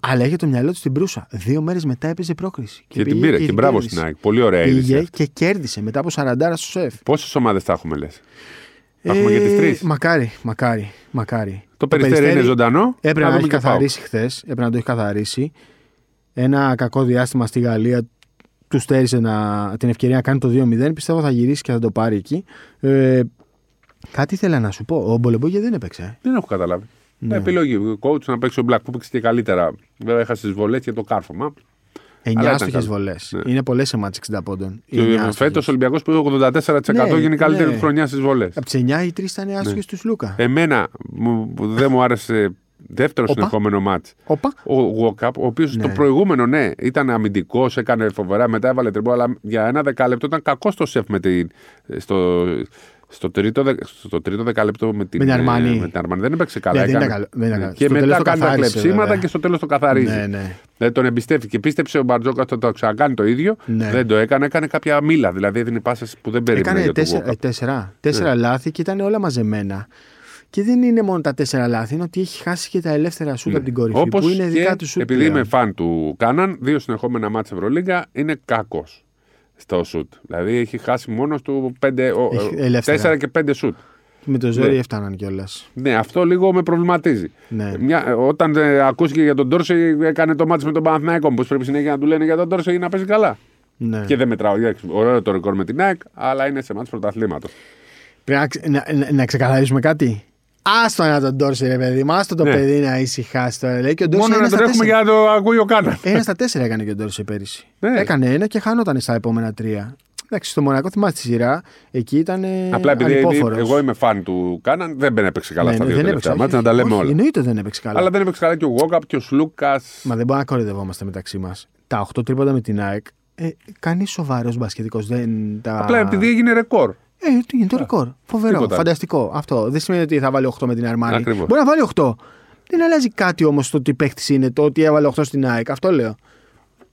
Αλλά είχε το μυαλό του στην προύσα. Δύο μέρες μετά έπαιζε πρόκριση. Και, και την πήρε. Και, και μπράβο στην ΑΕΚ. Πολύ ωραία Πήγε και κέρδισε μετά από 40 στους σεφ. Πόσες ομάδες θα έχουμε, λες; Θα έχουμε για τις τρεις. Μακάρι, μακάρι, μακάρι. Το, το περιστέρι είναι ζωντανό. Έπρεπε να, το έχει καθαρίσει χθες. Έπρεπε να το έχει καθαρίσει. Ένα κακό διάστημα στη Γαλλία του στέρισε να, την ευκαιρία να κάνει το 2-0. Πιστεύω θα γυρίσει και θα το πάρει εκεί. Ε, κάτι ήθελα να σου πω. Ο Μπολεμπόγια δεν έπαιξε. Δεν έχω καταλάβει. Ναι. Επιλογή. Ο coach να παίξει ο Black που παίξει και καλύτερα. Βέβαια έχασε τις βολές και το κάρφωμα. 9 άστοχε βολές. Ναι. Είναι πολλές σε μάτσε 60 πόντων. Φέτος ο Ολυμπιακός που είχε 84% ναι, γίνει καλύτερη ναι. χρονιά στις βολές. Από τις 9 οι 3 ήταν άστοχε ναι. τους Λούκα. Εμένα που δεν μου άρεσε δεύτερο συνεχόμενο μάτς. Ο Γουόκαπ, ο οποίος ναι. το προηγούμενο, ναι, ήταν αμυντικός, έκανε φοβερά, μετά έβαλε τριμπό, αλλά για ένα δεκάλεπτο ήταν κακός στο σεφ με την, στο, στο τρίτο, στο τρίτο δεκάλεπτο με την, με την Αρμάνη. Με την Αρμάνη. Δεν έπαιξε καλά. Ναι, έκανε, δεν δεν έκανε. Και στο μετά κάνει τα κλεψίματα και στο τέλος το καθαρίζει. Ναι, ναι. Δεν τον εμπιστεύτηκε. Πίστεψε ο Μπαρτζόκα ότι το ξανακάνει το ίδιο. Ναι. Δεν το έκανε. Έκανε κάποια μήλα. Δηλαδή έδινε πάσες που δεν περίμενε. Έκανε τέσσερα, τέσσερα, τέσσερα ναι. λάθη και ήταν όλα μαζεμένα. Και δεν είναι μόνο τα τέσσερα λάθη, είναι ότι έχει χάσει και τα ελεύθερα σούτ ναι. από την κορυφή. Όπως που είναι δικά του σούτ. Επειδή πλέον. είμαι φαν του Κάναν, δύο συνεχόμενα μάτια Ευρωλίγκα είναι κακός στο σούτ. Δηλαδή έχει χάσει μόνος του 4 και 5 σούτ. Με το ζόρι Ναι. έφταναν κιόλας. Ναι, αυτό λίγο με προβληματίζει. Ναι. Μια, όταν ε, ακούστηκε για τον Τόρσε, έκανε το μάτι με τον Παναθηναϊκό. Πώς πρέπει συνέχεια να του λένε για τον Τόρσε για να παίζει καλά. Ναι. Και δεν μετράω. εντάξει, Ωραίο το ρεκόρ με την ΑΕΚ, αλλά είναι σε μάτι πρωταθλήματος. Πρέπει να, ξε- να, να, να ξεκαθαρίσουμε κάτι. Άστο να τον Ντόρση, ρε παιδί μου. Άστο το Ναι. παιδί να ησυχάσει τώρα. Λέει και ο Ντόρση Μόνο να ένα στα τρέχουμε τέσσερα. για να το ακούει ο Κάναν. Ένα στα τέσσερα έκανε και ο Ντόρση πέρυσι. Ναι. Έκανε ένα και χάνονταν στα επόμενα τρία. Εντάξει, στο Μονακό θυμάστε τη σειρά. Εκεί ήταν. Απλά επειδή ανυπόφορος. εγώ είμαι φαν του Κάναν, δεν έπαιξε καλά Ναι, στα ναι, δύο δεν τελευταία έπαιξε, μάτια, να όχι, τα λέμε όχι, όλα. Εννοείται δεν έπαιξε καλά. Αλλά δεν έπαιξε καλά και ο Γόκαπ και ο Σλούκας. Μα δεν μπορούμε να κοροϊδευόμαστε μεταξύ μας. Τα 8 τρίποντα με την ΑΕΚ. Ε, Κανείς σοβαρός μπασκετικός δεν τα. Απλά επειδή έγινε ρεκόρ. Ε, τι είναι το ρεκόρ. Φοβερό. Τίποτα. Φανταστικό. Αυτό. Δεν σημαίνει ότι θα βάλει 8 με την Αρμάνη. Ακριβώς. Μπορεί να βάλει 8. Δεν αλλάζει κάτι όμως το τι παίχτη είναι, το ότι έβαλε 8 στην ΑΕΚ. Αυτό λέω.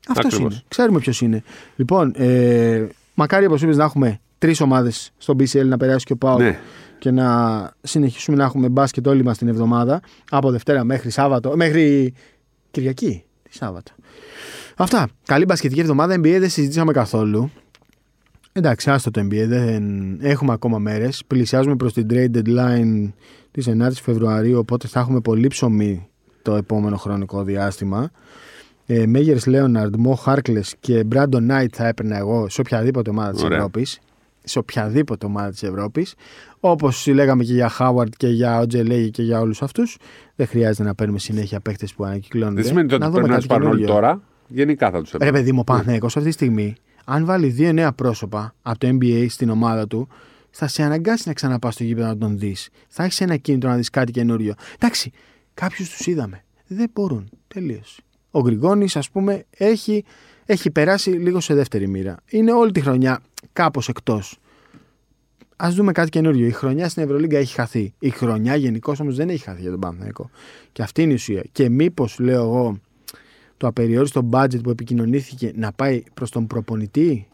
Αυτό Ακριβώς. είναι. Ξέρουμε ποιος είναι. Λοιπόν, ε, μακάρι όπως είπες να έχουμε τρεις ομάδες στο BCL να περάσει και ο Πάο Ναι. και να συνεχίσουμε να έχουμε μπάσκετ όλοι μας την εβδομάδα από Δευτέρα μέχρι Σάββατο, μέχρι Κυριακή. Τι Σάββατο. Αυτά. Καλή μπασκετική εβδομάδα. NBA δεν συζητήσαμε καθόλου. Εντάξει, άστο το NBA. Δεν... Έχουμε ακόμα μέρες. Πλησιάζουμε προς την trade deadline της 9η Φεβρουαρίου. Οπότε θα έχουμε πολύ ψωμί το επόμενο χρονικό διάστημα. Ε, Μέγερς Λέοναρντ, Μο Χάρκλες και Μπράντον Νάιτ θα έπαιρνα εγώ σε οποιαδήποτε ομάδα της Ωραία. Ευρώπης. Σε οποιαδήποτε ομάδα της Ευρώπης. Όπως λέγαμε και για Χάουαρντ και για Οτζελέγη και για όλους αυτούς. Δεν χρειάζεται να παίρνουμε συνέχεια παίχτε που ανακυκλώνονται. Δεν σημαίνει ότι Να πρέπει δούμε να κάτι τους πάρουν όλοι καινούριο. τώρα. Γενικά θα τους Ρε παιδί μου, ο Παναθηναϊκός αυτή τη στιγμή, αν βάλει δύο νέα πρόσωπα από το NBA στην ομάδα του, θα σε αναγκάσει να ξαναπάς στο γήπεδο να τον δεις. Θα έχεις ένα κίνητρο να δεις κάτι καινούριο. Εντάξει, κάποιους τους είδαμε. Δεν μπορούν. Τελείως. Ο Γκριγόνη, ας πούμε, έχει, έχει περάσει λίγο σε δεύτερη μοίρα. Είναι όλη τη χρονιά κάπως εκτός. Α δούμε κάτι καινούριο. Η χρονιά στην Ευρωλίγκα έχει χαθεί. Η χρονιά γενικώς όμως δεν έχει χαθεί για τον Παναθηναϊκό. Και αυτή είναι η ουσία. Και μήπως, λέω εγώ, το απεριόριστο budget που επικοινωνήθηκε να πάει προς τον προπονητή;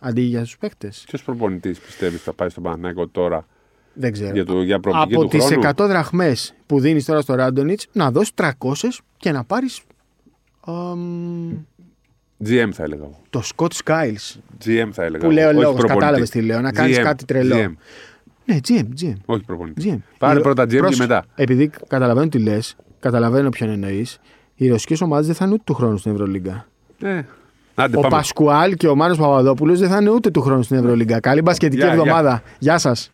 Αντί για τους παίκτες. Ποιος προπονητής πιστεύεις θα πάει στον Παναθηναϊκό τώρα Δεν ξέρω. για, το, για προοπτική Από του τις χρόνου; 100 δραχμές που δίνεις τώρα στο Ράντονιτς, να δώσεις 300 και να πάρεις GM θα έλεγα εγώ. το Scott Skiles. GM θα έλεγα. Που λέω εγώ. Όχι λόγος, προπονητή. κατάλαβες τι λέω, να κάνεις GM, κάτι τρελό. GM. Ναι, GM, GM. Όχι προπονητή. GM. Πάρε Η- πρώτα GM και πρόσεχε, μετά. Επειδή καταλαβαίνω τι λες, καταλαβαίνω ποιον εννοείς, οι ρωσικές ομάδες δεν θα είναι ούτε του χρόνου στην Ευρωλίγκα. Ε, άντε, Ο πάμε. Πασκουάλ και ο Μάνος Παπαδόπουλος δεν θα είναι ούτε του χρόνου στην Ευρωλίγκα. Καλή μπασκετική Γεια, γεια. εβδομάδα. Γεια σας.